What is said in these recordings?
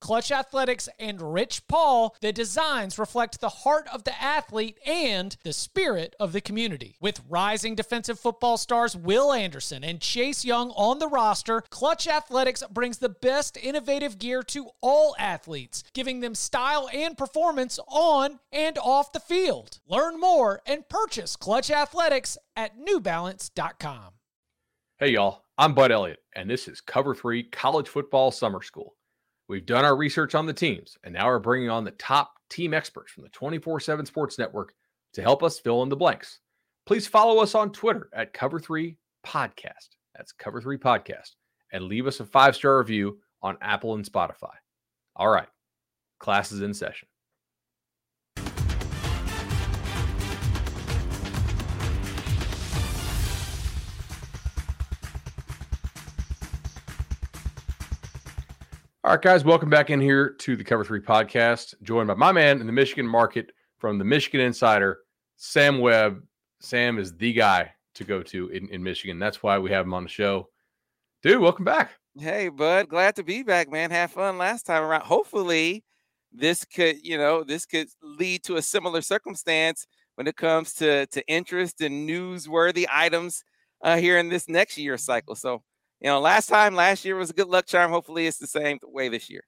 Clutch Athletics, and Rich Paul, the designs reflect the heart of the athlete and the spirit of the community. With rising defensive football stars Will Anderson and Chase Young on the roster, Clutch Athletics brings the best innovative gear to all athletes, giving them style and performance on and off the field. Learn more and purchase Clutch Athletics at newbalance.com. Hey, y'all, I'm Bud Elliott, and this is Cover 3 College Football Summer School. We've done our research on the teams, and now we're bringing on the top team experts from the 24 7 Sports Network to help us fill in the blanks. Please follow us on Twitter at Cover 3 Podcast. That's Cover 3 Podcast. And leave us a five star review on Apple and Spotify. All right, class is in session. All right, guys, welcome back in here to the Cover Three podcast, joined by my man in the Michigan market from the Michigan Insider, Sam Webb. Sam is the guy to go to in, in Michigan. That's why we have him on the show. Dude, welcome back. Hey, bud, glad to be back, man. Have fun last time around. Hopefully, this could, you know, this could lead to a similar circumstance when it comes to to interest and newsworthy items uh, here in this next year cycle. So you know, last time last year was a good luck charm. Hopefully, it's the same way this year.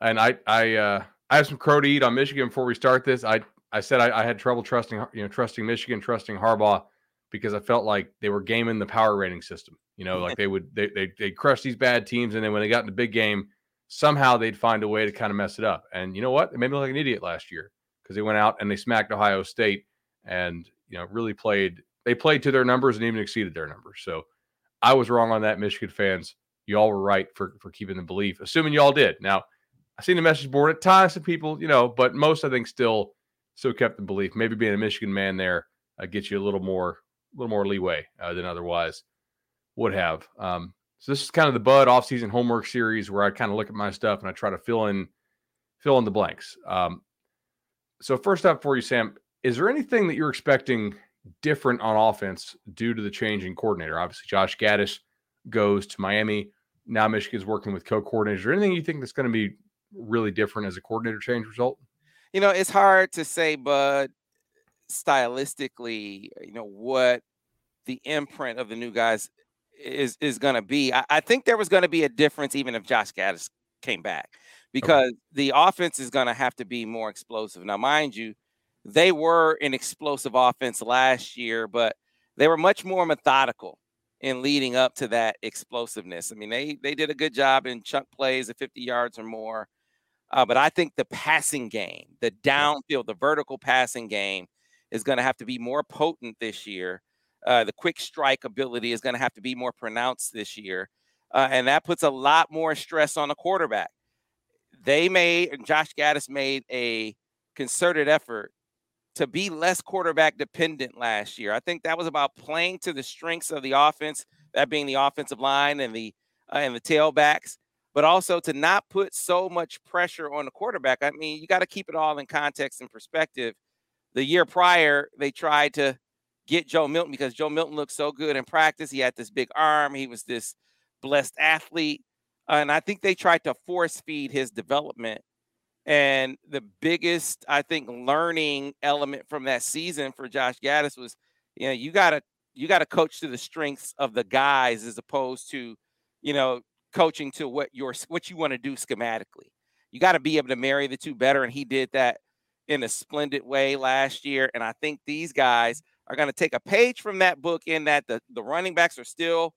And I, I, uh, I have some crow to eat on Michigan before we start this. I, I said I, I had trouble trusting, you know, trusting Michigan, trusting Harbaugh because I felt like they were gaming the power rating system. You know, like they would, they, they, they crush these bad teams, and then when they got in the big game, somehow they'd find a way to kind of mess it up. And you know what? It made me look like an idiot last year because they went out and they smacked Ohio State, and you know, really played. They played to their numbers and even exceeded their numbers. So I was wrong on that, Michigan fans. Y'all were right for for keeping the belief, assuming y'all did. Now, I seen the message board at times, some people, you know, but most I think still still kept the belief. Maybe being a Michigan man there uh, gets you a little more a little more leeway uh, than otherwise would have. Um, so this is kind of the Bud offseason homework series where I kind of look at my stuff and I try to fill in fill in the blanks. Um, so first up for you, Sam, is there anything that you're expecting different on offense due to the changing coordinator. Obviously, Josh Gattis goes to Miami. Now Michigan's working with co-coordinators. Anything you think that's going to be really different as a coordinator change result? You know, it's hard to say, but stylistically, you know, what the imprint of the new guys is is going to be. I, I, think there was going to be a difference even if Josh Gattis came back because okay. the offense is going to have to be more explosive. Now, mind you, they were an explosive offense last year, but they were much more methodical in leading up to that explosiveness. I mean, they they did a good job in chunk plays of 50 yards or more. Uh, but I think the passing game, the downfield, the vertical passing game is going to have to be more potent this year. Uh, the quick strike ability is going to have to be more pronounced this year. Uh, and that puts a lot more stress on the quarterback. They made, Josh Gattis made a concerted effort to be less quarterback dependent last year. I think that was about playing to the strengths of the offense, that being the offensive line and the uh, and the tailbacks, but also to not put so much pressure on the quarterback. I mean, you got to keep it all in context and perspective. The year prior, they tried to get Joe Milton because Joe Milton looked so good in practice. He had this big arm. He was this blessed athlete. And I think they tried to force feed his development and the biggest, I think, learning element from that season for Josh Gattis was, you know, you gotta you gotta coach to the strengths of the guys as opposed to, you know, coaching to what your what you want to do schematically. You got to be able to marry the two better, and he did that in a splendid way last year. And I think these guys are going to take a page from that book in that the, the running backs are still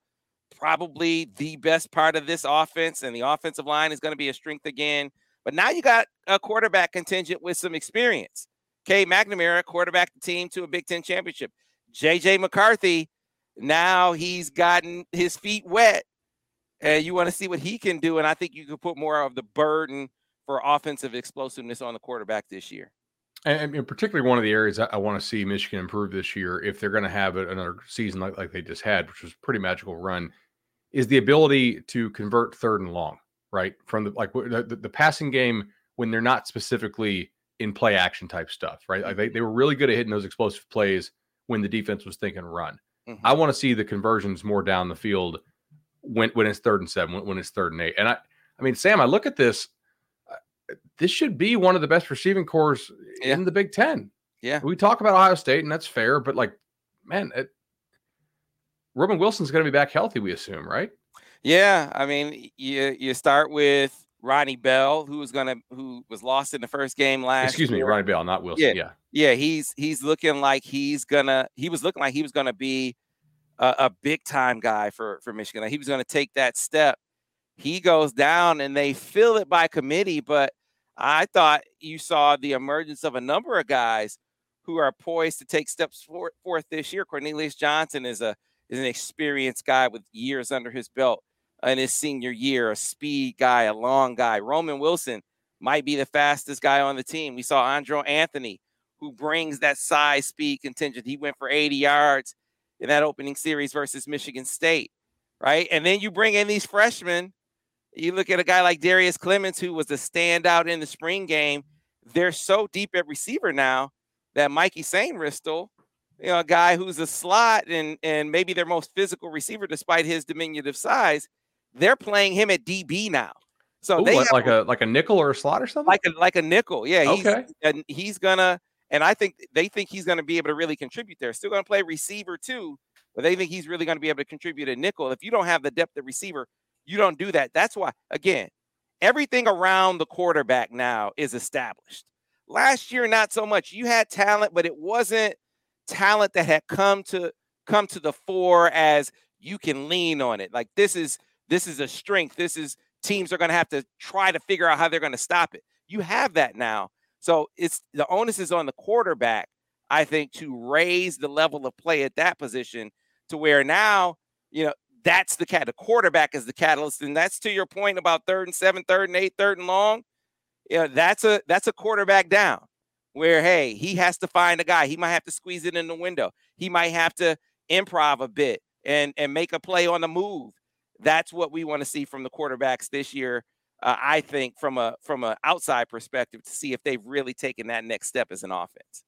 probably the best part of this offense, and the offensive line is going to be a strength again. But now you got a quarterback contingent with some experience. Cade McNamara quarterback the team to a Big Ten championship. JJ McCarthy, now he's gotten his feet wet. And you want to see what he can do. And I think you could put more of the burden for offensive explosiveness on the quarterback this year. And, and particularly one of the areas I want to see Michigan improve this year, if they're going to have another season like, like they just had, which was pretty magical run, is the ability to convert third and long right? From the like the, the passing game when they're not specifically in play action type stuff, right? Like they, they were really good at hitting those explosive plays when the defense was thinking run. Mhm. I want to see the conversions more down the field when when it's third and seven, when, when it's third and eight. And I, I mean, Sam, I look at this. uh, This should be one of the best receiving corps Yeah. in the Big Ten. Yeah. we talk about Ohio State, and that's fair. But like, man, it, Roman Wilson's going to be back healthy. We assume, right? Yeah, I mean, you you start with Ronnie Bell, who was gonna who was lost in the first game last. Excuse me, year. Ronnie Bell, not Wilson. Yeah. Yeah, Yeah, he's he's looking like he's gonna. He was looking like he was gonna be a, a big time guy for for Michigan. Like he was gonna take that step. He goes down, and they fill it by committee. But I thought you saw the emergence of a number of guys who are poised to take steps forth this year. Cornelius Johnson is a is an experienced guy with years under his belt in his senior year, a speed guy, a long guy. Roman Wilson might be the fastest guy on the team. We saw Andrel Anthony, who brings that size speed contingent. He went for 80 yards in that opening series versus Michigan State, right? And then you bring in these freshmen. You look at a guy like Darrius Clemons, who was a standout in the spring game. They're so deep at receiver now that Mikey Sainristil, you know, a guy who's a slot and and maybe their most physical receiver despite his diminutive size, they're playing him at DB now. So Ooh, they like, have a like a nickel or a slot or something. like a like a nickel. Yeah, he's Okay. and he's gonna and I think they think he's gonna be able to really contribute there. Still gonna play receiver too, but they think he's really gonna be able to contribute a nickel. If you don't have the depth of receiver, you don't do that. That's why again, everything around the quarterback now is established. Last year, not so much. You had talent, but it wasn't talent that had come to come to the fore as you can lean on it. Like this is this is a strength. This is teams are going to have to try to figure out how they're going to stop it. You have that now. So it's the onus is on the quarterback, I think, to raise the level of play at that position to where now, you know, that's the cat. The quarterback is the catalyst. And that's to your point about third and seven, third and eight, third and long. Yeah, that's a that's a quarterback down where hey, he has to find a guy. He might have to squeeze it in the window. He might have to improv a bit and and make a play on the move. That's what we want to see from the quarterbacks this year. Uh, I think from a from an outside perspective to see if they've really taken that next step as an offense.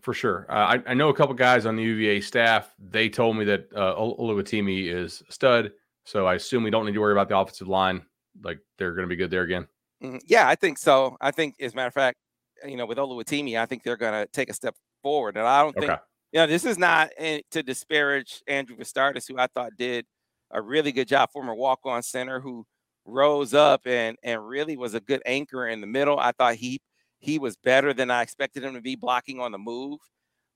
For sure. Uh, I, I know a couple guys on the UVA staff. They told me that uh, Oluwatimi is a stud. So I assume we don't need to worry about the offensive line. Like they're going to be good there again. Mhm. Yeah, I think so. I think, as a matter of fact, you know, with Oluwatimi, I think they're going to take a step forward. And I don't think, you know, this is not to disparage Andrew Vastardis, who I thought did a really good job, former walk-on center who rose up and and really was a good anchor in the middle. I thought he he was better than I expected him to be blocking on the move.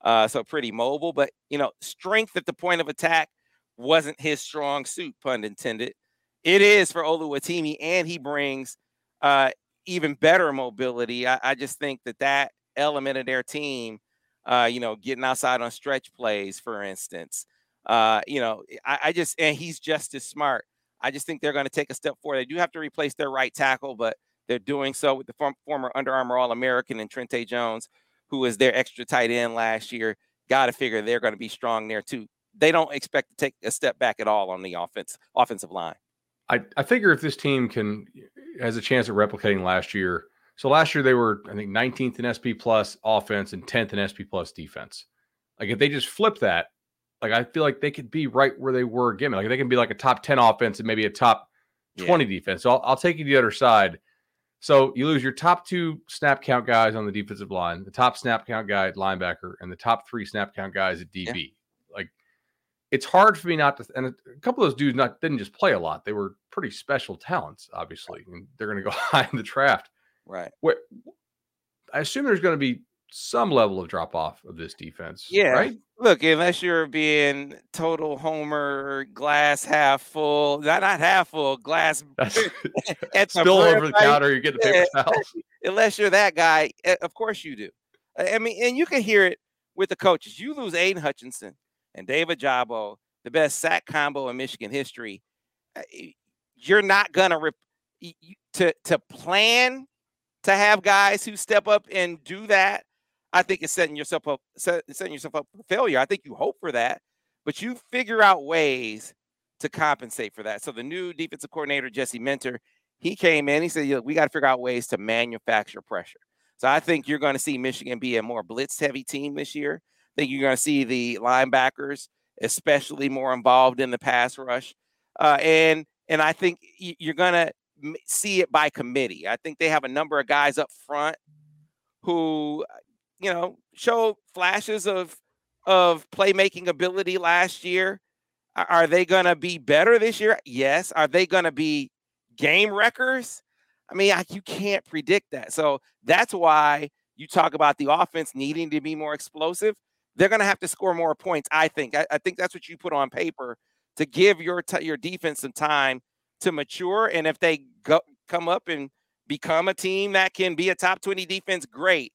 Uh, so pretty mobile, but you know, strength at the point of attack wasn't his strong suit, pun intended. It is for Oluwatimi, and he brings uh, even better mobility. I, I just think that that element of their team, uh, you know, getting outside on stretch plays, for instance, uh, you know, I, I just and he's just as smart. I just think they're going to take a step forward. They do have to replace their right tackle, but they're doing so with the form, former Under Armour All American and Trente Jones, who was their extra tight end last year. Got to figure they're going to be strong there too. They don't expect to take a step back at all on the offense offensive line. I, I figure if this team can has a chance of replicating last year. So last year they were, I think, 19th in SP plus offense and 10th in SP plus defense. Like if they just flip that, like I feel like they could be right where they were again. Like they can be like a top 10 offense and maybe a top Yeah. 20 defense. So I'll, I'll take you to the other side. So you lose your top two snap count guys on the defensive line, the top snap count guy at linebacker, and the top three snap count guys at DB. Like it's hard for me not to. And a, couple of those dudes not didn't just play a lot; they were pretty special talents, obviously, and they're going to go high in the draft. Right. What I assume there's going to be some level of drop off of this defense. Yeah. right. Look, unless you're being total homer, glass half full, not not half full, glass That's at the spill over the counter. You get the paper Yeah. towels. unless you're that guy, eh, of course you do. I mean, and you can hear it with the coaches. You lose Aidan Hutchinson and David Ojabo, the best sack combo in Michigan history. uh, You're not gonna rep- to to plan to have guys who step up and do that. I think it's setting yourself up set, setting yourself up for failure. I think you hope for that, but you figure out ways to compensate for that. So the new defensive coordinator Jesse Minter, he came in. He said, "Look, we got to figure out ways to manufacture pressure." So I think you're going to see Michigan be a more blitz heavy team this year. I think you're going to see the linebackers, especially more involved in the pass rush. Uh, and and I think you're going to see it by committee. I think they have a number of guys up front who, you know, show flashes of of playmaking ability last year. Are they going to be better this year? Yes. Are they going to be game wreckers? I mean, you can't predict that. So that's why you talk about the offense needing to be more explosive. They're going to have to score more points. I think. I, I, think that's what you put on paper to give your t- your defense some time to mature. And if they go come up and become a team that can be a top twenty defense, great.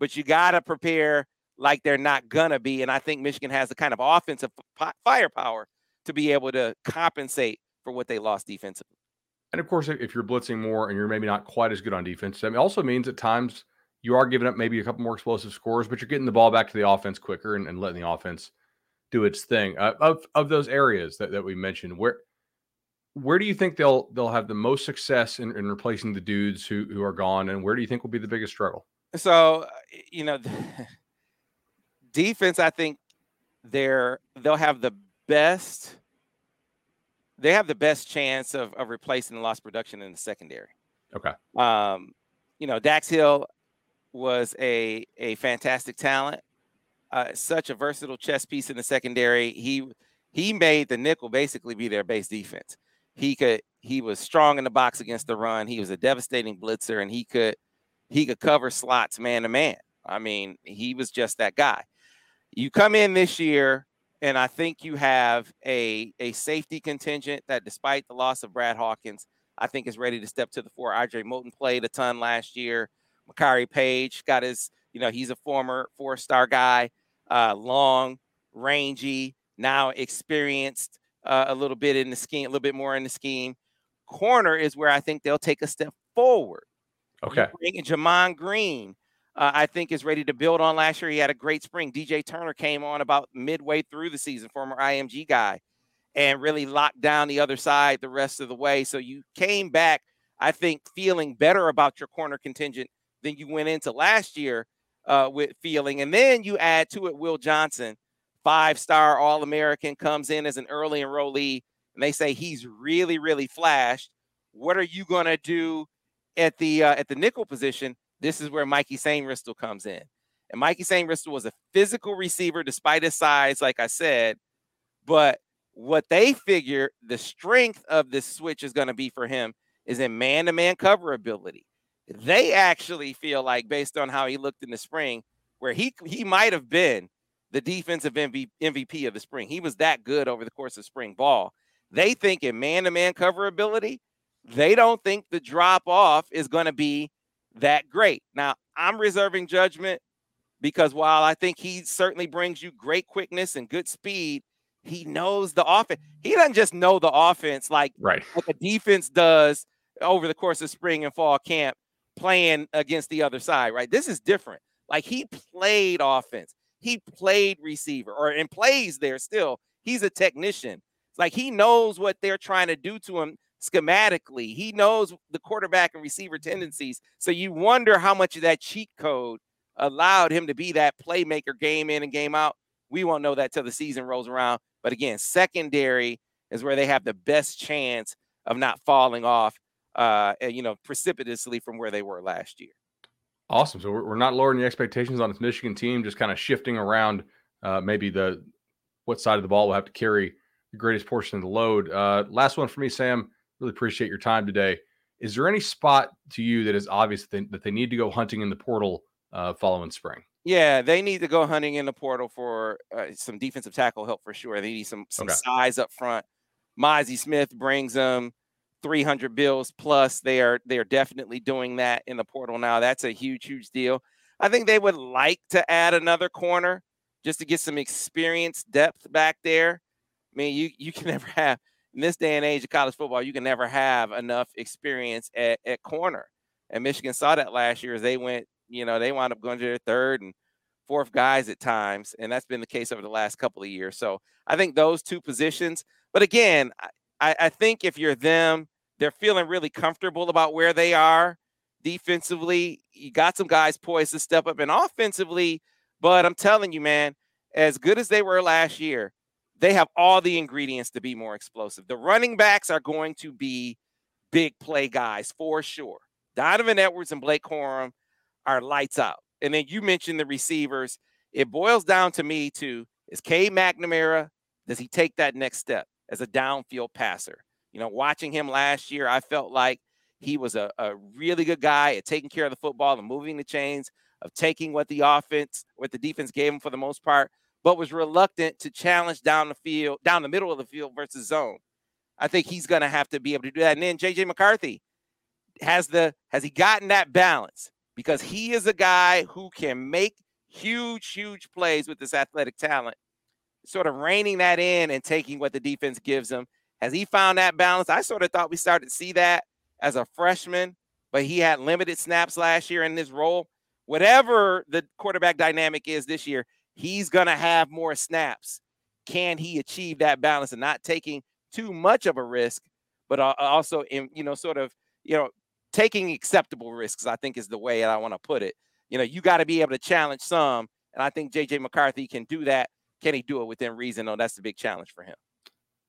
But you got to prepare like they're not gonna be. And I think Michigan has the kind of offensive firepower to be able to compensate for what they lost defensively. And of course, if you're blitzing more and you're maybe not quite as good on defense, it also means at times you are giving up maybe a couple more explosive scores, but you're getting the ball back to the offense quicker and, and letting the offense do its thing. Uh, of of those areas that, that we mentioned, where where do you think they'll they'll have the most success in, in replacing the dudes who who are gone, and where do you think will be the biggest struggle? So you know, defense. I think they're they'll have the best they have the best chance of, of replacing the lost production in the secondary. Okay. Um, you know, Dax Hill was a a fantastic talent, uh, such a versatile chess piece in the secondary. He he made the nickel basically be their base defense. He could he was strong in the box against the run. He was a devastating blitzer, and he could he could cover slots man to man. I mean, he was just that guy. You come in this year and I think you have a, a safety contingent that, despite the loss of Brad Hawkins, I think is ready to step to the fore. R.J. Moten played a ton last year. Makari Paige got his, you know, he's a former four star guy, uh, long, rangy, now experienced uh, a little bit in the scheme, a little bit more in the scheme. Corner is where I think they'll take a step forward. Okay. bringing Gemon Green, uh, I think is ready to build on last year. He had a great spring. DJ Turner came on about midway through the season, former IMG guy, and really locked down the other side the rest of the way. So you came back, I think, feeling better about your corner contingent than you went into last year uh, with feeling. And then you add to it Will Johnson, five star All American, comes in as an early enrollee, and they say he's really, really flashed. What are you going to do at the uh, at the nickel position? This is where Mikey Sainristil comes in. And Mikey Sainristil was a physical receiver despite his size, like I said. But what they figure the strength of this switch is going to be for him is in man to man cover ability. They actually feel like, based on how he looked in the spring, where he he might have been the defensive MVP of the spring. He was that good over the course of spring ball. They think in man to man cover ability, they don't think the drop off is going to be that great. Now, I'm reserving judgment because while I think he certainly brings you great quickness and good speed, he knows the offense. He doesn't just know the offense like, right. like the defense does over the course of spring and fall camp playing against the other side, right? This is different. Like he played offense, he played receiver, or and plays there still. He's a technician. Like he knows what they're trying to do to him schematically. He knows the quarterback and receiver tendencies. So you wonder how much of that cheat code allowed him to be that playmaker game in and game out. We won't know that till the season rolls around. But again, secondary is where they have the best chance of not falling off, uh, you know, precipitously from where they were last year. Awesome. So we're not lowering the expectations on this Michigan team, just kind of shifting around uh, maybe the what side of the ball will have to carry the greatest portion of the load. Uh, last one for me, Sam. Really appreciate your time today. Is there any spot to you that is obvious that they, that they need to go hunting in the portal uh, following spring? Yeah, they need to go hunting in the portal for uh, some defensive tackle help for sure. They need some some okay. size up front. Mazi Smith brings them 300 bills plus. They are they are definitely doing that in the portal now. That's a huge huge deal. I think they would like to add another corner just to get some experience depth back there. I mean, you you can never have in this day and age of college football, you can never have enough experience at, at corner. And Michigan saw that last year as they went, you know, they wound up going to their third and fourth guys at times. And that's been the case over the last couple of years. So I think those two positions. But again, I, I think if you're them, they're feeling really comfortable about where they are defensively. You got some guys poised to step up and offensively. But I'm telling you, man, as good as they were last year, they have all the ingredients to be more explosive. The running backs are going to be big play guys for sure. Donovan Edwards and Blake Corum are lights out. And then you mentioned the receivers. It boils down to me to is Cade McNamara, does he take that next step as a downfield passer? You know, watching him last year, I felt like he was a, a really good guy at taking care of the football and moving the chains, of taking what the offense, what the defense gave him for the most part, but was reluctant to challenge down the field, down the middle of the field versus zone. I think he's going to have to be able to do that. And then JJ McCarthy has the has he gotten that balance because he is a guy who can make huge, huge plays with this athletic talent, sort of reining that in and taking what the defense gives him. Has he found that balance? I sort of thought we started to see that as a freshman, but he had limited snaps last year in this role. Whatever the quarterback dynamic is this year, he's going to have more snaps. Can he achieve that balance and not taking too much of a risk, but uh, also in, you know, sort of, you know, taking acceptable risks, I think is the way I want to put it. You know, you got to be able to challenge some. And I think JJ McCarthy can do that. Can he do it within reason? No, that's the big challenge for him.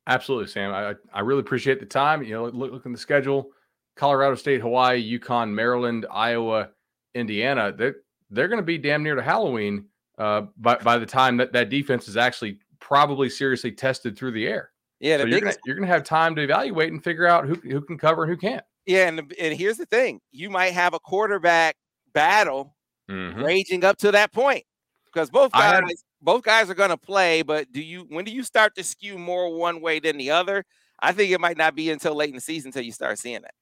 Absolutely, Sam. I, I really appreciate the time. You know, look, look in the schedule. Colorado State, Hawaii, UConn, Maryland, Iowa, Indiana, they're, they're going to be damn near to Halloween uh, by, by the time that that defense is actually probably seriously tested through the air. Yeah, so you're, gonna, you're gonna have time to evaluate and figure out who, who can cover and who can't. Yeah, and, and here's the thing: you might have a quarterback battle mm-hmm. raging up to that point because both guys had, both guys are going to play. But do you when do you start to skew more one way than the other? I think it might not be until late in the season until you start seeing that.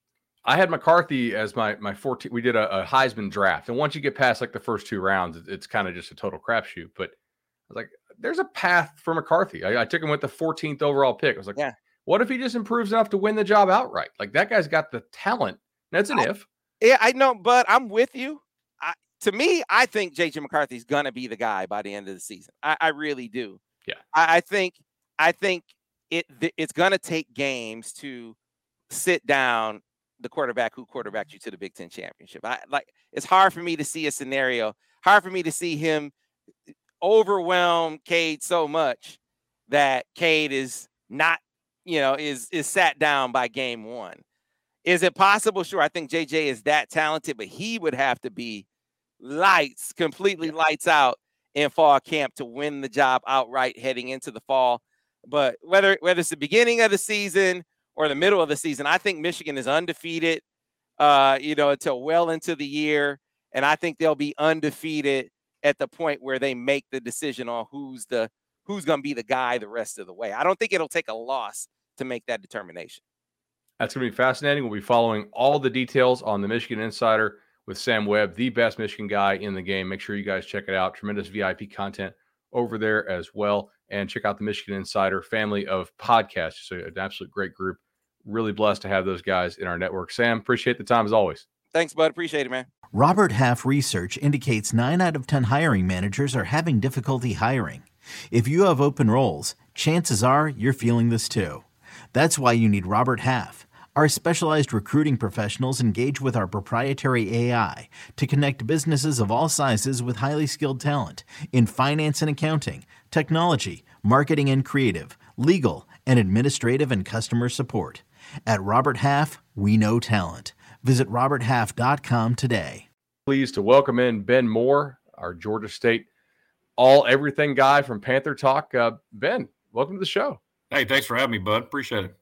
I had McCarthy as my my 14. We did a, a Heisman draft, and once you get past like the first two rounds, it, it's kind of just a total crapshoot. But I was like, there's a path for McCarthy. I, I, took him with the 14th overall pick. I was like, yeah. what if he just improves enough to win the job outright? Like that guy's got the talent. That's an I, if. Yeah, I know, but I'm with you. I, to me, I think JJ McCarthy's gonna be the guy by the end of the season. I, I really do. Yeah. I, think I think it it's gonna take games to sit down the quarterback who quarterbacked you to the Big Ten championship. I like it's hard for me to see a scenario, hard for me to see him eh, overwhelm Cade so much that Cade is not, you know, is is sat down by game one. Is it possible? Sure. I think JJ is that talented, but he would have to be lights, completely lights out in fall camp to win the job outright heading into the fall. But whether whether it's the beginning of the season or the middle of the season, I think Michigan is undefeated, uh, you know, until well into the year. And I think they'll be undefeated at the point where they make the decision on who's the who's going to be the guy the rest of the way. I don't think it'll take a loss to make that determination. That's going to be fascinating. We'll be following all the details on the Michigan Insider with Sam Webb, the best Michigan guy in the game. Make sure you guys check it out. Tremendous VIP content over there as well. And check out the Michigan Insider family of podcasts. So an absolute great group. Really blessed to have those guys in our network. Sam, appreciate the time as always. Thanks, bud. Appreciate it, man. Robert Half research indicates 9 out of 10 hiring managers are having difficulty hiring. If you have open roles, chances are you're feeling this too. That's why you need Robert Half. Our specialized recruiting professionals engage with our proprietary AI to connect businesses of all sizes with highly skilled talent in finance and accounting, technology, marketing and creative, legal, and administrative and customer support. At Robert Half, we know talent. Visit RobertHalf.com today. Pleased to welcome in Ben Moore, our Georgia State all everything guy from Panther Talk. Uh, ben, welcome to the show. Hey, thanks for having me, bud. Appreciate it.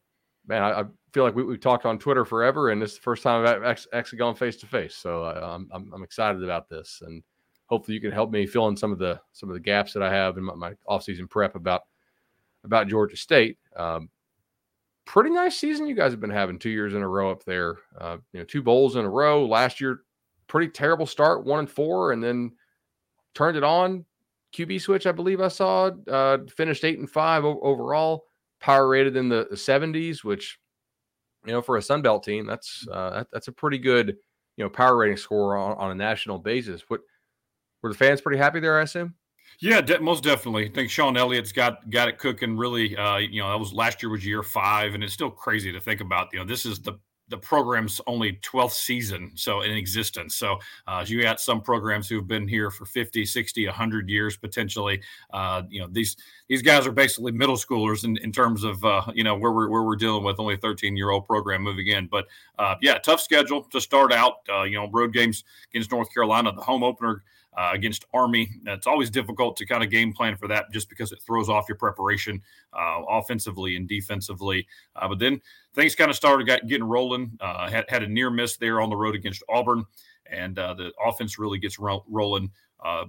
Man, I, I feel like we, have talked on Twitter forever, and this is the first time I've actually gone face to face. So uh, I'm, I'm, I'm excited about this, and hopefully you can help me fill in some of the some of the gaps that I have in my, my offseason prep about about Georgia State. Um, pretty nice season you guys have been having two years in a row up there. Uh, you know, two bowls in a row. Last year, pretty terrible start, one and four, and then turned it on. QB switch, I believe I saw. Uh, finished eight and five overall. Power rated in the 70s, which you know for a Sun Belt team, that's uh, that, that's a pretty good you know power rating score on, on a national basis. What were the fans pretty happy there? I assume. Yeah, de- most definitely. I think Shawn Elliott's got got it cooking. Really, uh, you know, that was last year was year five, and it's still crazy to think about. You know, this is the the program's only 12th season so in existence so uh, you got some programs who've been here for 50 60 100 years potentially uh, you know these these guys are basically middle schoolers in, in terms of uh, you know where we're, where we're dealing with only a 13 year old program moving in but uh, yeah tough schedule to start out uh, you know road games against north carolina the home opener uh, against Army. It's always difficult to kind of game plan for that just because it throws off your preparation uh, offensively and defensively. Uh, but then things kind of started got, getting rolling. Uh, had, had a near miss there on the road against Auburn, and uh, the offense really gets ro- rolling. Uh,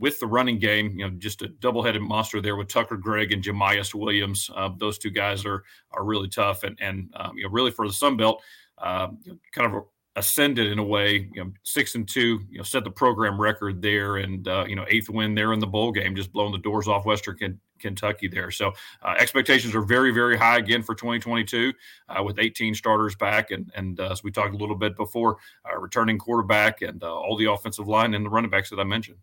with the running game, you know, just a double-headed monster there with Tucker Gregg and Jamyest Williams. those two guys are are really tough, and and um, you know, really for the Sun Belt, kind of ascended in a way, you know, six and two, you know, set the program record there, and uh, you know, eighth win there in the bowl game, just blowing the doors off Western Ken- Kentucky there. So uh, expectations are very, very high again for 2022, uh, with 18 starters back, and and uh, as we talked a little bit before, uh, returning quarterback and uh, all the offensive line and the running backs that I mentioned.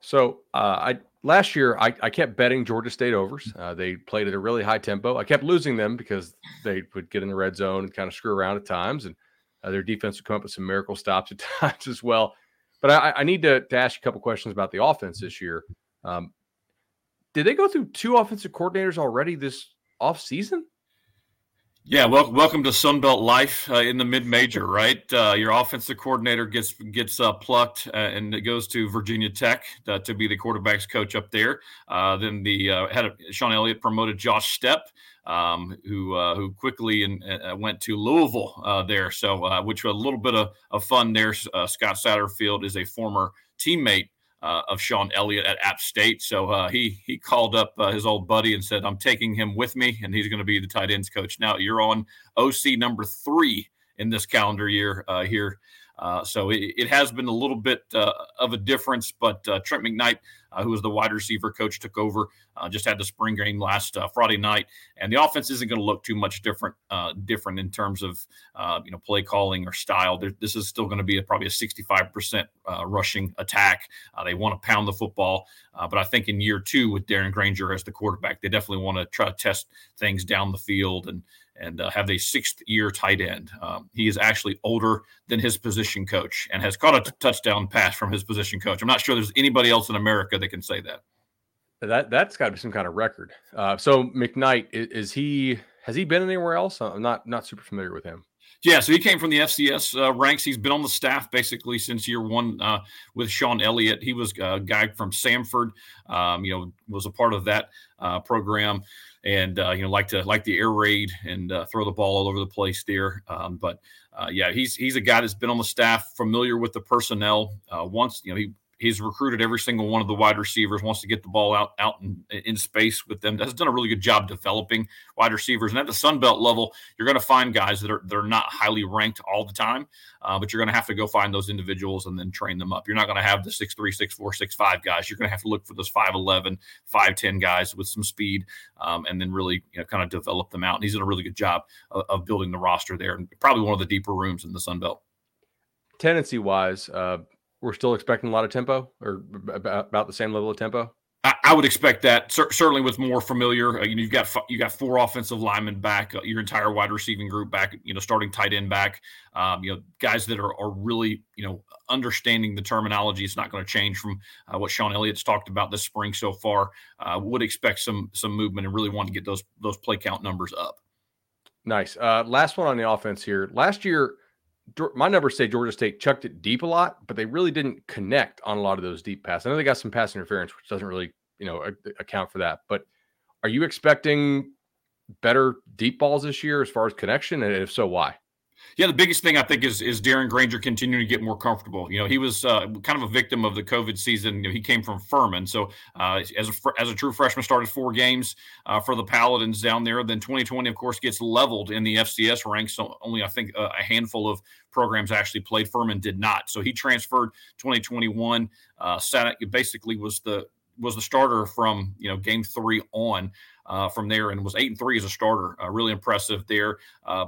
So I last year I, I kept betting Georgia State overs. they played at a really high tempo. I kept losing them because they would get in the red zone and kind of screw around at times, and uh, their defense would come up with some miracle stops at times as well. But I, I need to, to, ask you a couple questions about the offense this year. Um, did they go through two offensive coordinators already this off season? Yeah, well, welcome to Sunbelt life uh, in the mid-major, right? Uh, your offensive coordinator gets gets uh, plucked, uh, and it goes to Virginia Tech uh, to be the quarterbacks coach up there. Uh, then the head of Shawn Elliott promoted Josh Stepp, um, who who quickly and went to Louisville there. So, which was a little bit of, of fun there. Scott Satterfield is a former teammate uh, of Shawn Elliott at App State. So uh, he he called up uh, his old buddy and said, "I'm taking him with me, and he's going to be the tight ends coach." Now you're on OC number three in this calendar year uh, here uh, so it, it, has been a little bit uh, of a difference, but uh, Trent McKnight, uh, who was the wide receiver coach, took over. Uh, just had the spring game last Friday night, and the offense isn't going to look too much different, different in terms of you know play calling or style. There, this is still going to be a, probably a 65% rushing attack. they want to pound the football, but I think in year two with Darren Grainger as the quarterback, they definitely want to try to test things down the field and and uh, have a sixth year tight end. Um, he is actually older than his position coach and has caught a t- touchdown pass from his position coach. I'm not sure there's anybody else in America that can say that. That that's got to be some kind of record. Uh, so McKnight is, is, he has he been anywhere else? I'm not not super familiar with him. Yeah, so he came from the FCS uh, ranks. He's been on the staff basically since year one uh, with Shawn Elliott. He was a guy from Samford. Um, you know, was a part of that uh, program and uh, you know like to like the air raid and uh, throw the ball all over the place there. Um, but uh, yeah, he's he's a guy that's been on the staff, familiar with the personnel. Once you know he He's recruited every single one of the wide receivers, wants to get the ball out out in, in space with them. Has done a really good job developing wide receivers. And at the Sun Belt level, you're going to find guys that are they're not highly ranked all the time, uh, but you're going to have to go find those individuals and then train them up. You're not going to have the 6'3", 6'4", 6'5", guys. You're going to have to look for those 5'11", 5'10", guys with some speed um, and then really you know, kind of develop them out. And he's done a really good job of, of building the roster there and probably one of the deeper rooms in the Sun Belt. Tendency wise, uh, we're still expecting a lot of tempo or about, about the same level of tempo? I, I would expect that certainly with more familiar. Uh, you know, you've got you got four offensive linemen back, uh, your entire wide receiving group back. You know, starting tight end back. Um, you know, guys that are are really you know understanding the terminology. It's not going to change from uh, what Shawn Elliott's talked about this spring so far. Uh, would expect some some movement and really want to get those those play count numbers up. Nice. Uh, last one on the offense here. Last year, my numbers say Georgia State chucked it deep a lot, but they really didn't connect on a lot of those deep passes. I know they got some pass interference, which doesn't really, you know, account for that. But are you expecting better deep balls this year as far as connection? And if so, why? Yeah, the biggest thing I think is is Darren Grainger continuing to get more comfortable. You know, he was uh, kind of a victim of the COVID season. You know, he came from Furman, so uh, as a as a true freshman, started four games uh, for the Paladins down there. Then 2020, of course, gets leveled in the FCS ranks. So only I think a handful of programs actually played. Furman did not. So he transferred 2021. Uh, sat, basically was the was the starter from you know game three on uh, from there and was eight and three as a starter. Uh, really impressive there. Uh,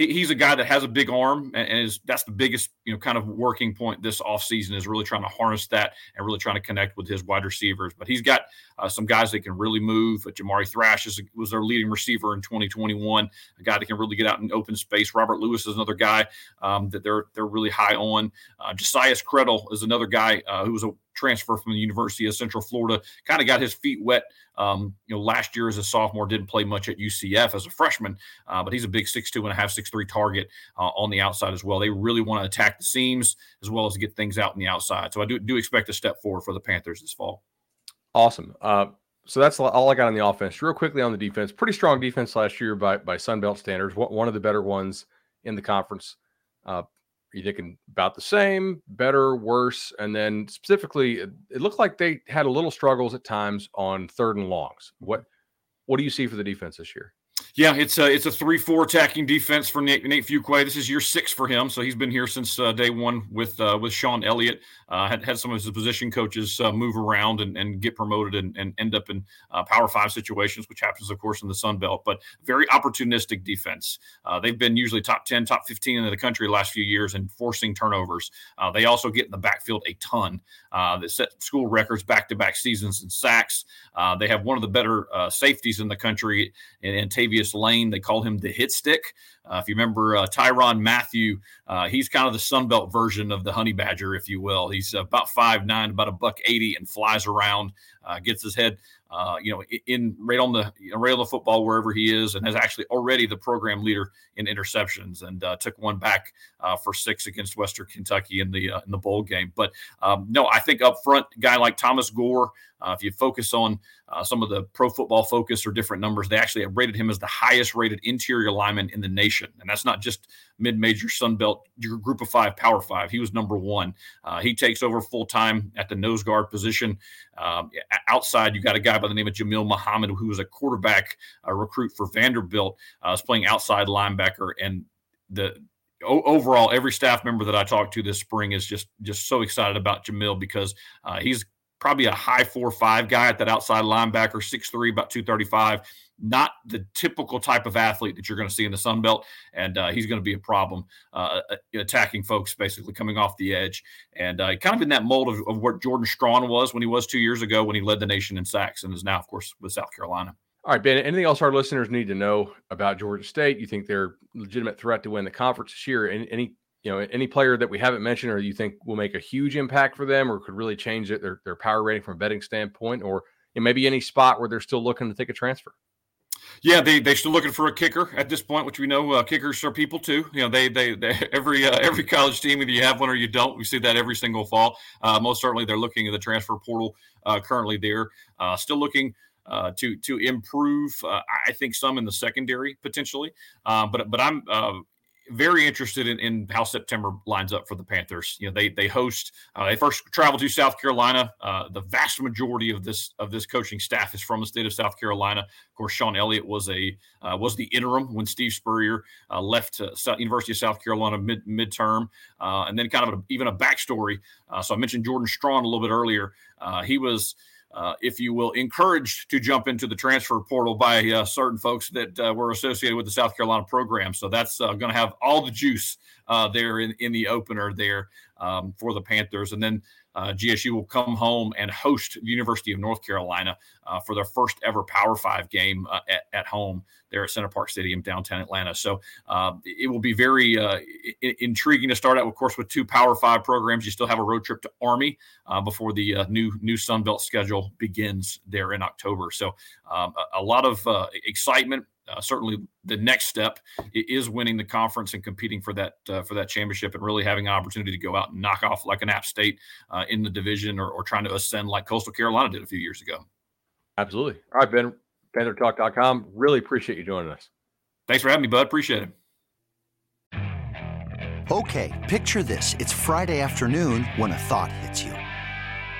he, he's a guy that has a big arm and, and, is that's the biggest you know kind of working point this offseason is really trying to harness that and really trying to connect with his wide receivers. But he's got uh, some guys that can really move. Uh, Jamari Thrash is, was their leading receiver in 2021, a guy that can really get out in open space. Robert Lewis is another guy um, that they're they're really high on. Uh, Josias Credle is another guy uh, who was a transfer from the University of Central Florida. Kind of got his feet wet. Um, you know, last year as a sophomore, didn't play much at UCF as a freshman, uh, but he's a big six two and a half, six three target uh, on the outside as well. They really want to attack the seams as well as get things out in the outside. So I do do expect a step forward for the Panthers this fall. Awesome. Uh, so that's all I got on the offense. Real quickly on the defense, pretty strong defense last year by by Sunbelt standards. One of the better ones in the conference. Uh, you thinking about the same, better, worse? And then specifically, it, it looked like they had a little struggles at times on third and longs. What what do you see for the defense this year? Yeah, it's a it's a three four attacking defense for Nate, Nate Fuqua. This is year six for him, so he's been here since uh, day one with uh, with Shawn Elliott. Uh, had had some of his position coaches uh, move around and, and get promoted and, and end up in uh, Power Five situations, which happens, of course, in the Sun Belt. But very opportunistic defense. Uh, they've been usually top ten, top fifteen in the country the last few years and forcing turnovers. they also get in the backfield a ton. they set school records back to back seasons in sacks. they have one of the better safeties in the country in, in Lane. They call him the hit stick. Uh, if you remember uh, Tyrann Mathieu, uh, he's kind of the Sunbelt version of the Honey Badger, if you will. He's about five nine, about a buck eighty, and flies around, uh, gets his head uh, you know, in right on the right on the football wherever he is, and has actually already the program leader in interceptions, and uh, took one back uh, for six against Western Kentucky in the uh, in the bowl game. But um, no, I think up front, guy like Thomas Gore, uh, if you focus on uh, some of the Pro Football Focus or different numbers, they actually have rated him as the highest rated interior lineman in the nation, and that's not just mid-major Sun Belt your Group of Five, Power Five. He was number one. he takes over full time at the nose guard position. Um, outside, you got a guy by the name of Jamil Muhammad, who was a quarterback uh, recruit for Vanderbilt, uh, was playing outside linebacker. And the overall, every staff member that I talked to this spring is just just so excited about Jamil because uh, he's probably a high four five guy at that outside linebacker, six three, about two thirty five not the typical type of athlete that you're going to see in the Sun Belt, and uh, he's going to be a problem uh, uh, attacking folks, basically coming off the edge, and uh, kind of in that mold of, of, what Jordan Strachan was when he was two years ago when he led the nation in sacks, and is now, of course, with South Carolina. All right, Ben. Anything else our listeners need to know about Georgia State? You think they're legitimate threat to win the conference this year? Any, any you know any player that we haven't mentioned, or you think will make a huge impact for them, or could really change their their power rating from a betting standpoint, or maybe any spot where they're still looking to take a transfer? Yeah, they they still looking for a kicker at this point, which we know uh, kickers are people too. You know, they they, they every uh, every college team either you have one or you don't. We see that every single fall. Uh, most certainly, they're looking at the transfer portal uh, currently. There, uh, still looking. Uh, to to improve, I think some in the secondary potentially, but but I'm very interested in, in how September lines up for the Panthers. You know, they they host. Uh, they first travel to South Carolina. Uh, the vast majority of this of this coaching staff is from the state of South Carolina. Of course, Shawn Elliott was a uh, was the interim when Steve Spurrier uh, left University of South Carolina mid midterm, uh, and then kind of a, even a backstory. Uh, so I mentioned Jordan Strachan a little bit earlier. he was uh, if you will, encouraged to jump into the transfer portal by uh, certain folks that uh, were associated with the South Carolina program. So that's uh, going to have all the juice uh, there in, in the opener there um, for the Panthers. And then GSU will come home and host the University of North Carolina uh, for their first ever Power Five game uh, at, at, home there at Center Parc Stadium, downtown Atlanta. So uh, it will be very uh, I- intriguing to start out, of course, with two Power Five programs. You still have a road trip to Army uh, before the new new Sun Belt schedule begins there in October. So um, a, a, lot of excitement uh, certainly the next step is winning the conference and competing for that uh, for that championship and really having an opportunity to go out and knock off like an App State uh, in the division or, or, trying to ascend like Coastal Carolina did a few years ago. Absolutely. All right, Ben, PantherTalk.com. Really appreciate you joining us. Thanks for having me, bud. Appreciate it. Okay, picture this. It's Friday afternoon when a thought hits you.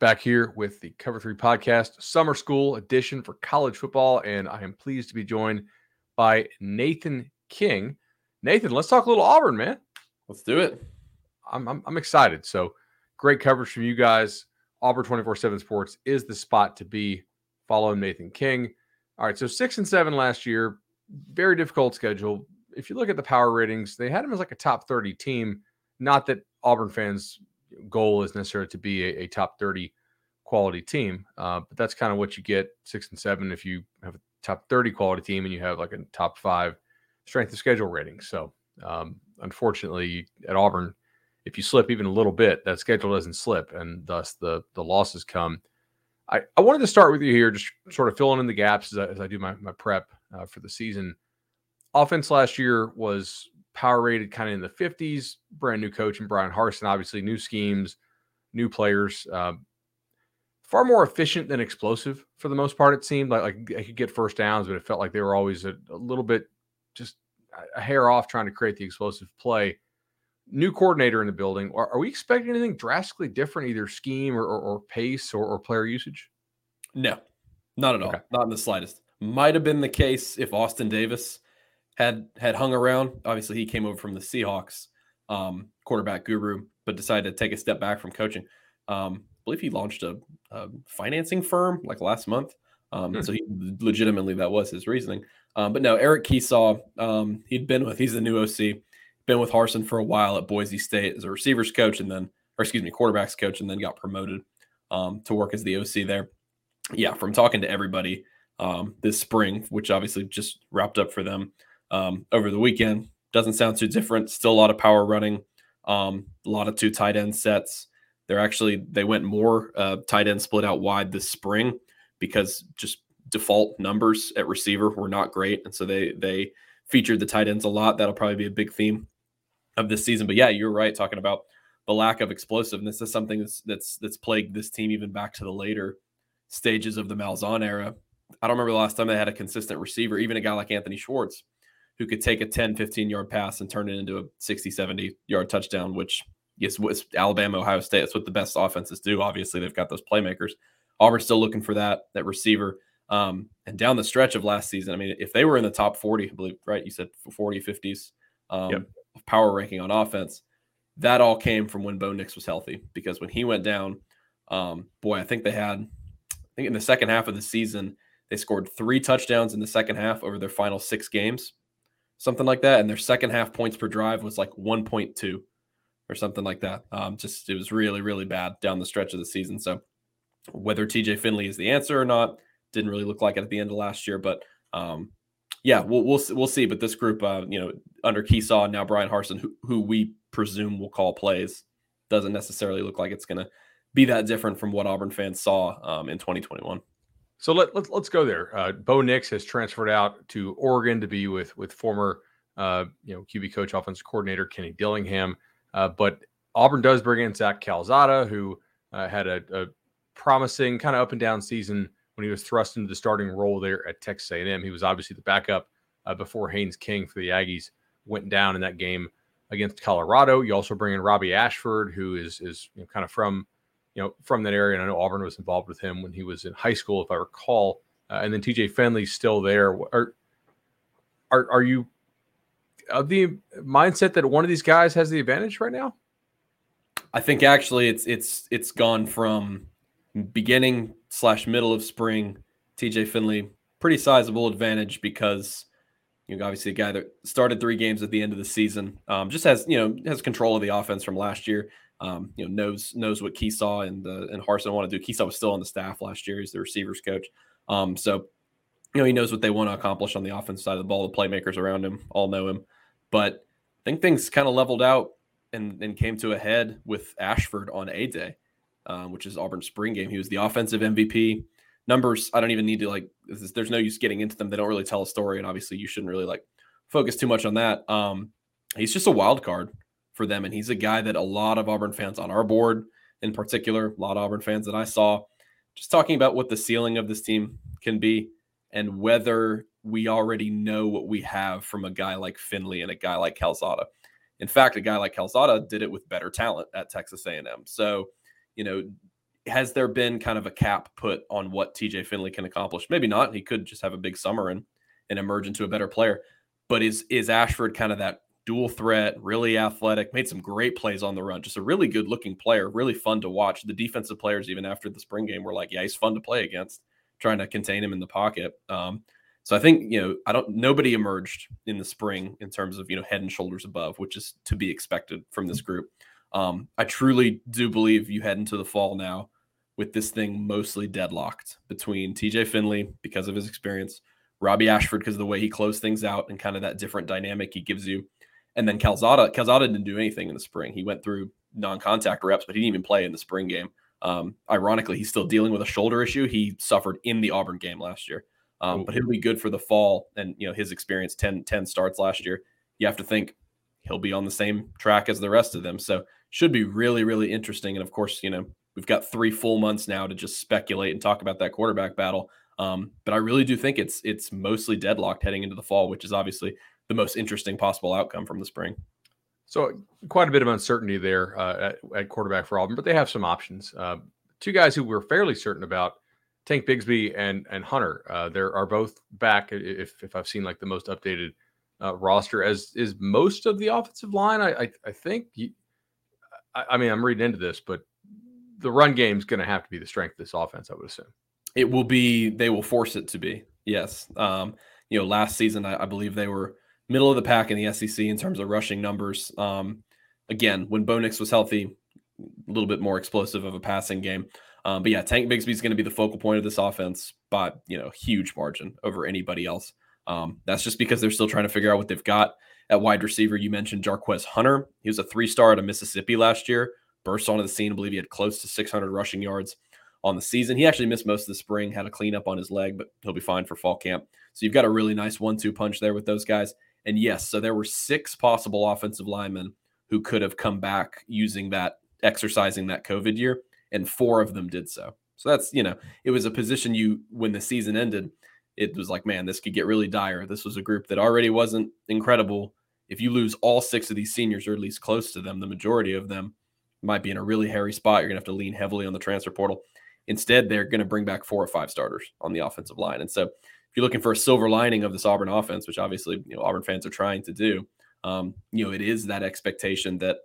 back here with the Cover Three podcast, summer school edition for college football, and I am pleased to be joined by Nathan King. Nathan, let's talk a little Auburn, man. Let's do it. I'm, I'm, I'm excited. So great coverage from you guys. Auburn 24 7 Sports is the spot to be. Following Nathan King. All right. So six and seven last year. Very difficult schedule. If you look at the power ratings, they had him as like a top 30 team. Not that Auburn fans' goal is necessarily to be a, a top 30 quality team, uh, but that's kind of what you get six and seven if you have a top 30 quality team and you have like a top five strength of schedule rating. So um, unfortunately, at Auburn, if you slip even a little bit, that schedule doesn't slip, and thus the the losses come. I, I wanted to start with you here, just sort of filling in the gaps as I, as I do my, my prep uh, for the season. Offense last year was power rated kind of in the 50s. Brand new coach and Bryan Harsin, obviously new schemes, new players. Uh, far more efficient than explosive for the most part. It seemed like, like I could get first downs, but it felt like they were always a, a little bit just a hair off trying to create the explosive play new coordinator in the building. Are, are, we expecting anything drastically different, either scheme or, or, or pace or, or, player usage? No, not at all. Okay. Not in the slightest. Might have been the case if Austin Davis had had hung around. Obviously, he came over from the Seahawks, um, quarterback guru, but decided to take a step back from coaching. Um, I believe he launched a, a financing firm like last month. Um, hmm. So he legitimately that was his reasoning. Um, but no, Eric Kiesau, um, he'd been with he's the new OC been with Harsin for a while at Boise State as a receivers coach, and then, or excuse me, quarterbacks coach, and then got promoted um, to work as the OC there. Yeah, from talking to everybody um, this spring, which obviously just wrapped up for them um, over the weekend, doesn't sound too different. Still a lot of power running, um, a lot of two tight end sets. They're actually they went more uh, tight end split out wide this spring because just default numbers at receiver were not great, and so they they featured the tight ends a lot. That'll probably be a big theme of this season. But yeah, you're right talking about the lack of explosiveness. Is something that's that's that's plagued this team even back to the later stages of the Malzahn era. I don't remember the last time they had a consistent receiver, even a guy like Anthony Schwartz, who could take a 10, 15 yard pass and turn it into a 60, 70 yard touchdown, which yes, was Alabama, Ohio State. That's what the best offenses do. Obviously, they've got those playmakers. Auburn's still looking for that, that receiver. Um, and down the stretch of last season, I mean, if they were in the top 40, I believe, right? You said 40, 50s. Um, yep power ranking on offense, that all came from when Bo Nix was healthy. Because when he went down, um, boy, I think they had, I think in the second half of the season, they scored three touchdowns in the second half over their final six games, something like that. And their second half points per drive was like 1.2 or something like that. Um, just it was really, really bad down the stretch of the season. So whether TJ Finley is the answer or not, didn't really look like it at the end of last year. But um, yeah, we'll we'll we'll see. But this group, uh, you know, under Kiesau and now Bryan Harsin, who, who we presume will call plays, doesn't necessarily look like it's going to be that different from what Auburn fans saw um, in 2021. So let, let, let's go there. Uh, Bo Nix has transferred out to Oregon to be with with former uh, you know QB coach, offensive coordinator Kenny Dillingham. Uh, but Auburn does bring in Zach Calzada, who uh, had a, a promising kind of up and down season when he was thrust into the starting role there at Texas A&M. He was obviously the backup uh, before Haynes King for the Aggies went down in that game against Colorado. You also bring in Robby Ashford, who is is you know, kind of from you know from that area, and I know Auburn was involved with him when he was in high school, if I recall. Uh, and then TJ Finley's still there. Are are are you of the mindset that one of these guys has the advantage right now? I think actually it's it's it's gone from beginning slash middle of spring, TJ Finley, pretty sizable advantage because you know obviously a guy that started three games at the end of the season, um, just has you know has control of the offense from last year. Um, you know knows knows what Kiesau and uh, and Harsin want to do. Kiesau was still on the staff last year; he's the receivers coach. Um, so you know he knows what they want to accomplish on the offense side of the ball. The playmakers around him all know him, but I think things kind of leveled out and, and came to a head with Ashford on a day um, which is Auburn's spring game. He was the offensive MVP. Numbers, I don't even need to like. There's no use getting into them. They don't really tell a story, and obviously, you shouldn't really like focus too much on that. Um, he's just a wild card for them, and he's a guy that a lot of Auburn fans on our board, in particular, a lot of Auburn fans that I saw, just talking about what the ceiling of this team can be, and whether we already know what we have from a guy like Finley and a guy like Calzada. In fact, a guy like Calzada did it with better talent at Texas A&M. So, you know, has there been kind of a cap put on what TJ Finley can accomplish? Maybe not. He could just have a big summer and and emerge into a better player. But is is Ashford kind of that dual threat, really athletic, made some great plays on the run, just a really good looking player, really fun to watch. The defensive players, even after the spring game, were like, yeah, he's fun to play against, trying to contain him in the pocket. Um, so I think you know I don't nobody emerged in the spring in terms of you know head and shoulders above, which is to be expected from this group. Um, I truly do believe you head into the fall now with this thing mostly deadlocked between TJ Finley because of his experience, Robby Ashford because of the way he closed things out and kind of that different dynamic he gives you, and then Calzada. Calzada didn't do anything in the spring. He went through non-contact reps, but he didn't even play in the spring game. Um, ironically, he's still dealing with a shoulder issue he suffered in the Auburn game last year. Um, but he'll be good for the fall. And, you know, his experience 10, 10 starts last year. You have to think he'll be on the same track as the rest of them. So should be really, really interesting. And of course, you know, we've got three full months now to just speculate and talk about that quarterback battle. Um, but I really do think it's it's mostly deadlocked heading into the fall, which is obviously the most interesting possible outcome from the spring. So quite a bit of uncertainty there uh, at, at, quarterback for Auburn, but they have some options. Uh, two guys who we're fairly certain about Tank Bigsby and and Hunter. Uh, there are both back. If if I've seen like the most updated uh, roster, as is most of the offensive line. I I, I think. I, I, mean, I'm reading into this, but the run game is going to have to be the strength of this offense. I would assume it will be. They will force it to be. Yes. Um, you know, last season I, I believe they were middle of the pack in the SEC in terms of rushing numbers. Um, again, when Bo Nix was healthy, a little bit more explosive of a passing game. Um, but yeah, Tank Bigsby is going to be the focal point of this offense by you know huge margin over anybody else. Um, that's just because they're still trying to figure out what they've got at wide receiver. You mentioned Jarquez Hunter. He was a three star at Mississippi last year. Burst onto the scene. I believe he had close to 600 rushing yards on the season. He actually missed most of the spring, had a cleanup on his leg, but he'll be fine for fall camp. So you've got a really nice one-two punch there with those guys. And yes, so there were six possible offensive linemen who could have come back using that, exercising that COVID year and four of them did so. So that's, you know, it was a position you, when the season ended, it was like, man, this could get really dire. This was a group that already wasn't incredible. If you lose all six of these seniors, or at least close to them, the majority of them might be in a really hairy spot. You're going to have to lean heavily on the transfer portal. Instead, they're going to bring back four or five starters on the offensive line. And so, if you're looking for a silver lining of this Auburn offense, which obviously you know Auburn fans are trying to do, um, you know, it is that expectation that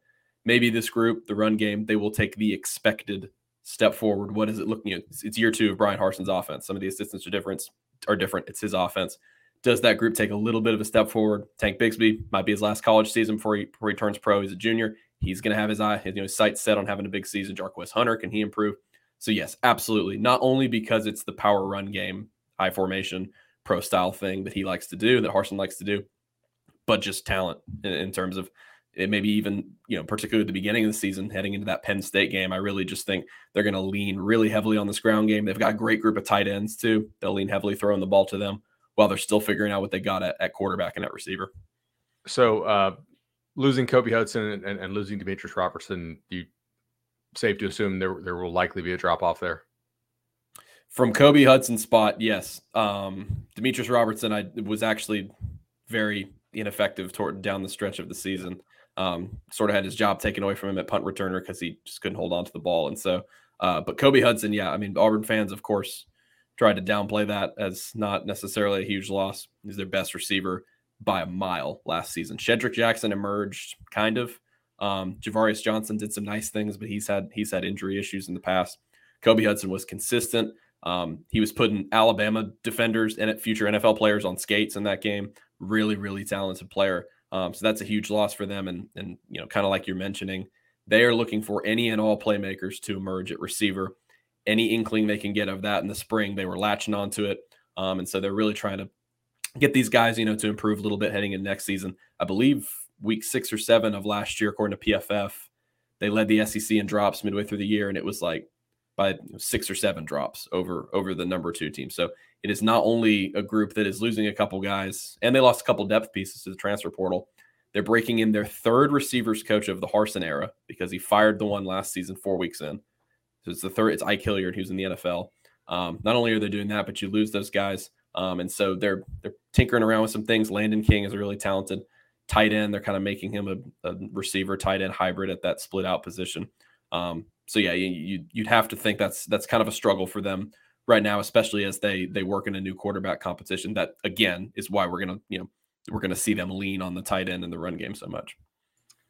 maybe this group, the run game, they will take the expected step forward. What is it looking at? It's, year two of Bryan Harsin's offense. Some of the assistants are different. Are different. It's his offense. Does that group take a little bit of a step forward? Tank Bigsby might be his last college season before he, before he turns pro. He's a junior. He's going to have his eye, his, you know, sights set on having a big season. Jarquez Hunter, can he improve? So yes, absolutely. Not only because it's the power run game, high formation, pro style thing that he likes to do, that Harsin likes to do, but just talent in, in terms of it maybe even you know particularly at the beginning of the season heading into that penn state game i really just think they're going to lean really heavily on this ground game. They've got a great group of tight ends too. They'll lean heavily throwing the ball to them while they're still figuring out what they got at, at quarterback and at receiver. So uh losing kobe hudson and, and, and losing demetrius robertson you safe to assume there, there will likely be a drop off there from kobe hudson's spot yes um demetrius robertson i was actually very ineffective toward down the stretch of the season um, sort of had his job taken away from him at punt returner because he just couldn't hold on to the ball. And so, uh, but Kobe Hudson, yeah, I mean, Auburn fans, of course, tried to downplay that as not necessarily a huge loss. He's their best receiver by a mile last season. Shedrick Jackson emerged kind of. Um, Javarius Johnson did some nice things, but he's had he's had injury issues in the past. Kobe Hudson was consistent. Um, he was putting Alabama defenders and future NFL players on skates in that game. Really, really talented player. Um, so that's a huge loss for them. And and you know, kind of like you're mentioning, they are looking for any and all playmakers to emerge at receiver. Any inkling they can get of that in the spring, they were latching onto it. Um, and so they're really trying to get these guys, you know, to improve a little bit heading in next season. I believe week six or seven of last year, according to PFF, they led the SEC in drops midway through the year, and it was like by six or seven drops over over the number two team. So it is not only a group that is losing a couple guys, and they lost a couple depth pieces to the transfer portal. They're breaking in their third receivers coach of the Harsin era because he fired the one last season four weeks in. So it's the third. It's Ike Hilliard who's in the NFL. Um, not only are they doing that, but you lose those guys, um, and so they're they're tinkering around with some things. Landen King is a really talented. tight end. They're kind of making him a, a receiver tight end hybrid at that split out position. Um, so yeah, you, you'd have to think that's that's kind of a struggle for them right now, especially as they they work in a new quarterback competition. That again is why we're gonna you know we're gonna see them lean on the tight end and the run game so much.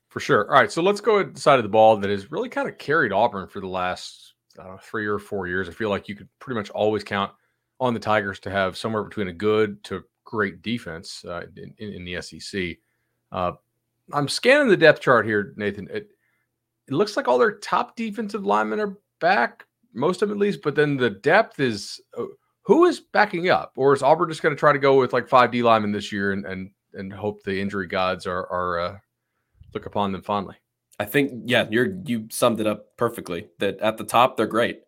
For sure. All right, so let's go to the side of the ball that has really kind of carried Auburn for the last know, three or four years. I feel like you could pretty much always count on the Tigers to have somewhere between a good to great defense uh, in, in, the SEC. Uh, I'm scanning the depth chart here, Nathan. It looks like all their top defensive linemen are back, most of them at least, but then the depth is uh, who is backing up, or is Auburn just going to try to go with like five D linemen this year and and and hope the injury gods are are uh, look upon them fondly? I think yeah, you're you summed it up perfectly. That at the top they're great.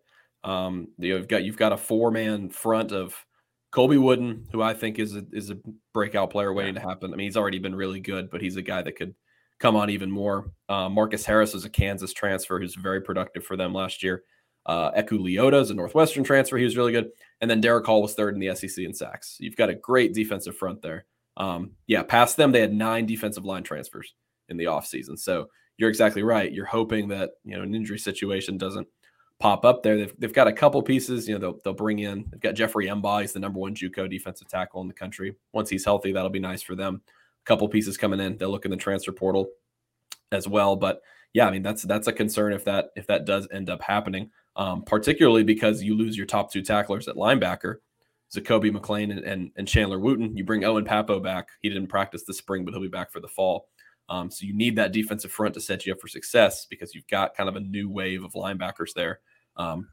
Um, you've got you've got a four man front of Colby Wooden, who I think is a, is a breakout player waiting to happen. I mean, he's already been really good, but he's a guy that could come on even more. Uh, Marcus Harris is a Kansas transfer who's very productive for them last year. Uh, Eku Leota is a Northwestern transfer. He was really good. And then Derick Hall was third in the SEC in sacks. You've got a great defensive front there. Um, yeah, past them, they had nine defensive line transfers in the offseason. So you're exactly right. You're hoping that, you know, an injury situation doesn't pop up there. They've, they've got a couple pieces, you know, they'll, they'll bring in, they've got Jeffrey M'ba. He's the number one JUCO defensive tackle in the country. Once he's healthy, that'll be nice for them. Couple pieces coming in. They'll look in the transfer portal as well. But yeah, I mean, that's, that's a concern if that, if that does end up happening, um, particularly because you lose your top two tacklers at linebacker, Zakoby McClain and, and, and Chandler Wooten. You bring Owen Pappoe back. He didn't practice this spring, but he'll be back for the fall. Um, so you need that defensive front to set you up for success because you've got kind of a new wave of linebackers there. Um,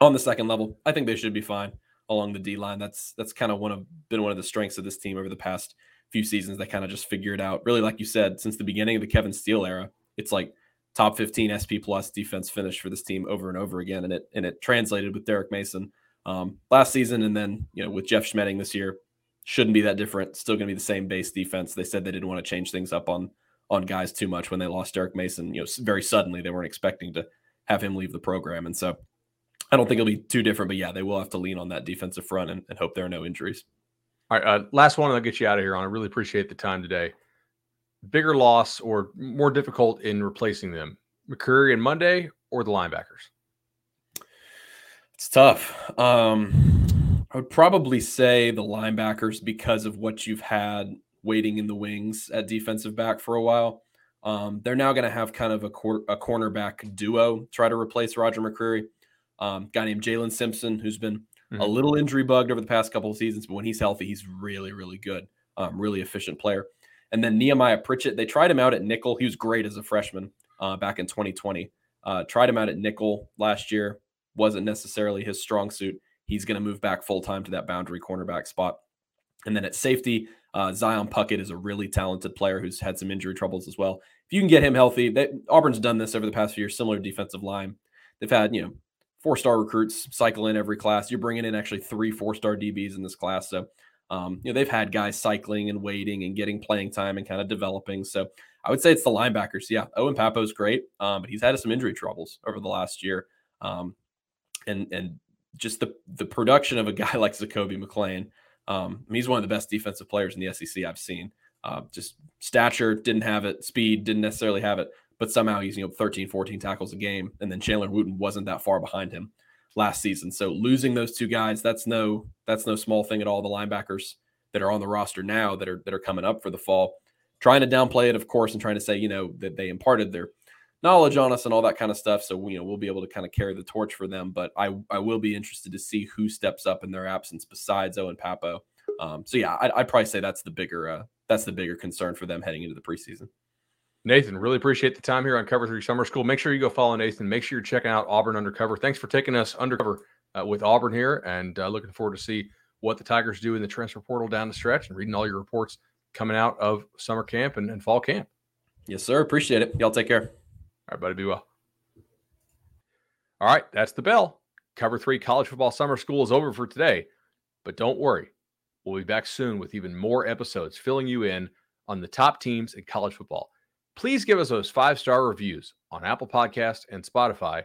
on the second level, I think they should be fine along the D line. That's that's kind of one of been one of the strengths of this team over the past few seasons. They kind of just figured out, really, like you said, since the beginning of the Kevin Steele era, it's like top 15 SP plus defense finish for this team over and over again. And it and it translated with Derek Mason um, last season, and then you know with Jeff Schmedding this year, shouldn't be that different. Still going to be the same base defense. They said they didn't want to change things up on on guys too much when they lost Derek Mason. You know, very suddenly they weren't expecting to have him leave the program, and so I don't think it'll be too different. But yeah, they will have to lean on that defensive front and, and hope there are no injuries. All right, uh, last one, I'll get you out of here on. I really appreciate the time today. Bigger loss or more difficult in replacing them, McCreary and Monday or the linebackers? It's tough. Um, I would probably say the linebackers because of what you've had waiting in the wings at defensive back for a while. Um, they're now going to have kind of a, cor- a cornerback duo try to replace Roger McCreary. Um, guy named Jaylin Simpson, who's been mm-hmm. a little injury bugged over the past couple of seasons, but when he's healthy, he's really, really good. Um, really efficient player. And then Nehemiah Pritchett, they tried him out at nickel. He was great as a freshman uh, back in 2020. Uh, tried him out at nickel last year. Wasn't necessarily his strong suit. He's going to move back full time to that boundary cornerback spot. And then at safety, uh, Zion Puckett is a really talented player who's had some injury troubles as well. If you can get him healthy, they, Auburn's done this over the past few years, similar defensive line. They've had, you know, four star recruits cycle in every class. You're bringing in actually three four star DBs in this class. So, um, you know, they've had guys cycling and waiting and getting playing time and kind of developing. So I would say it's the linebackers. Yeah. Owen Pappoe's great, um, but he's had some injury troubles over the last year. Um, and, and just the, the production of a guy like Zakoby McClain, um, he's one of the best defensive players in the SEC I've seen. Uh, just stature, didn't have it. Speed, didn't necessarily have it. But somehow he's, you know, 13, 14 tackles a game. And then Chandler Wooten wasn't that far behind him last season. So losing those two guys, that's no that's no small thing at all. The linebackers that are on the roster now that are that are coming up for the fall, trying to downplay it, of course, and trying to say, you know, that they imparted their knowledge on us and all that kind of stuff. So you know we'll be able to kind of carry the torch for them. But I I will be interested to see who steps up in their absence besides Owen Pappoe. Um, so yeah, I'd, I'd, probably say that's the bigger uh, that's the bigger concern for them heading into the preseason. Nathan, really appreciate the time here on Cover Three Summer School. Make sure you go follow Nathan. Make sure you're checking out Auburn Undercover. Thanks for taking us undercover uh, with Auburn here, and uh, looking forward to see what the Tigers do in the transfer portal down the stretch, and reading all your reports coming out of summer camp and, and fall camp. Yes, sir. Appreciate it. Y'all take care. All right, buddy. Be well. All right, that's the bell. Cover Three College Football Summer School is over for today, but don't worry, we'll be back soon with even more episodes filling you in on the top teams in college football please give us those five star reviews on Apple Podcast and Spotify.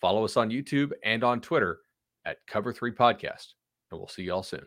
Follow us on YouTube and on Twitter at Cover Three Podcast, and we'll see y'all soon.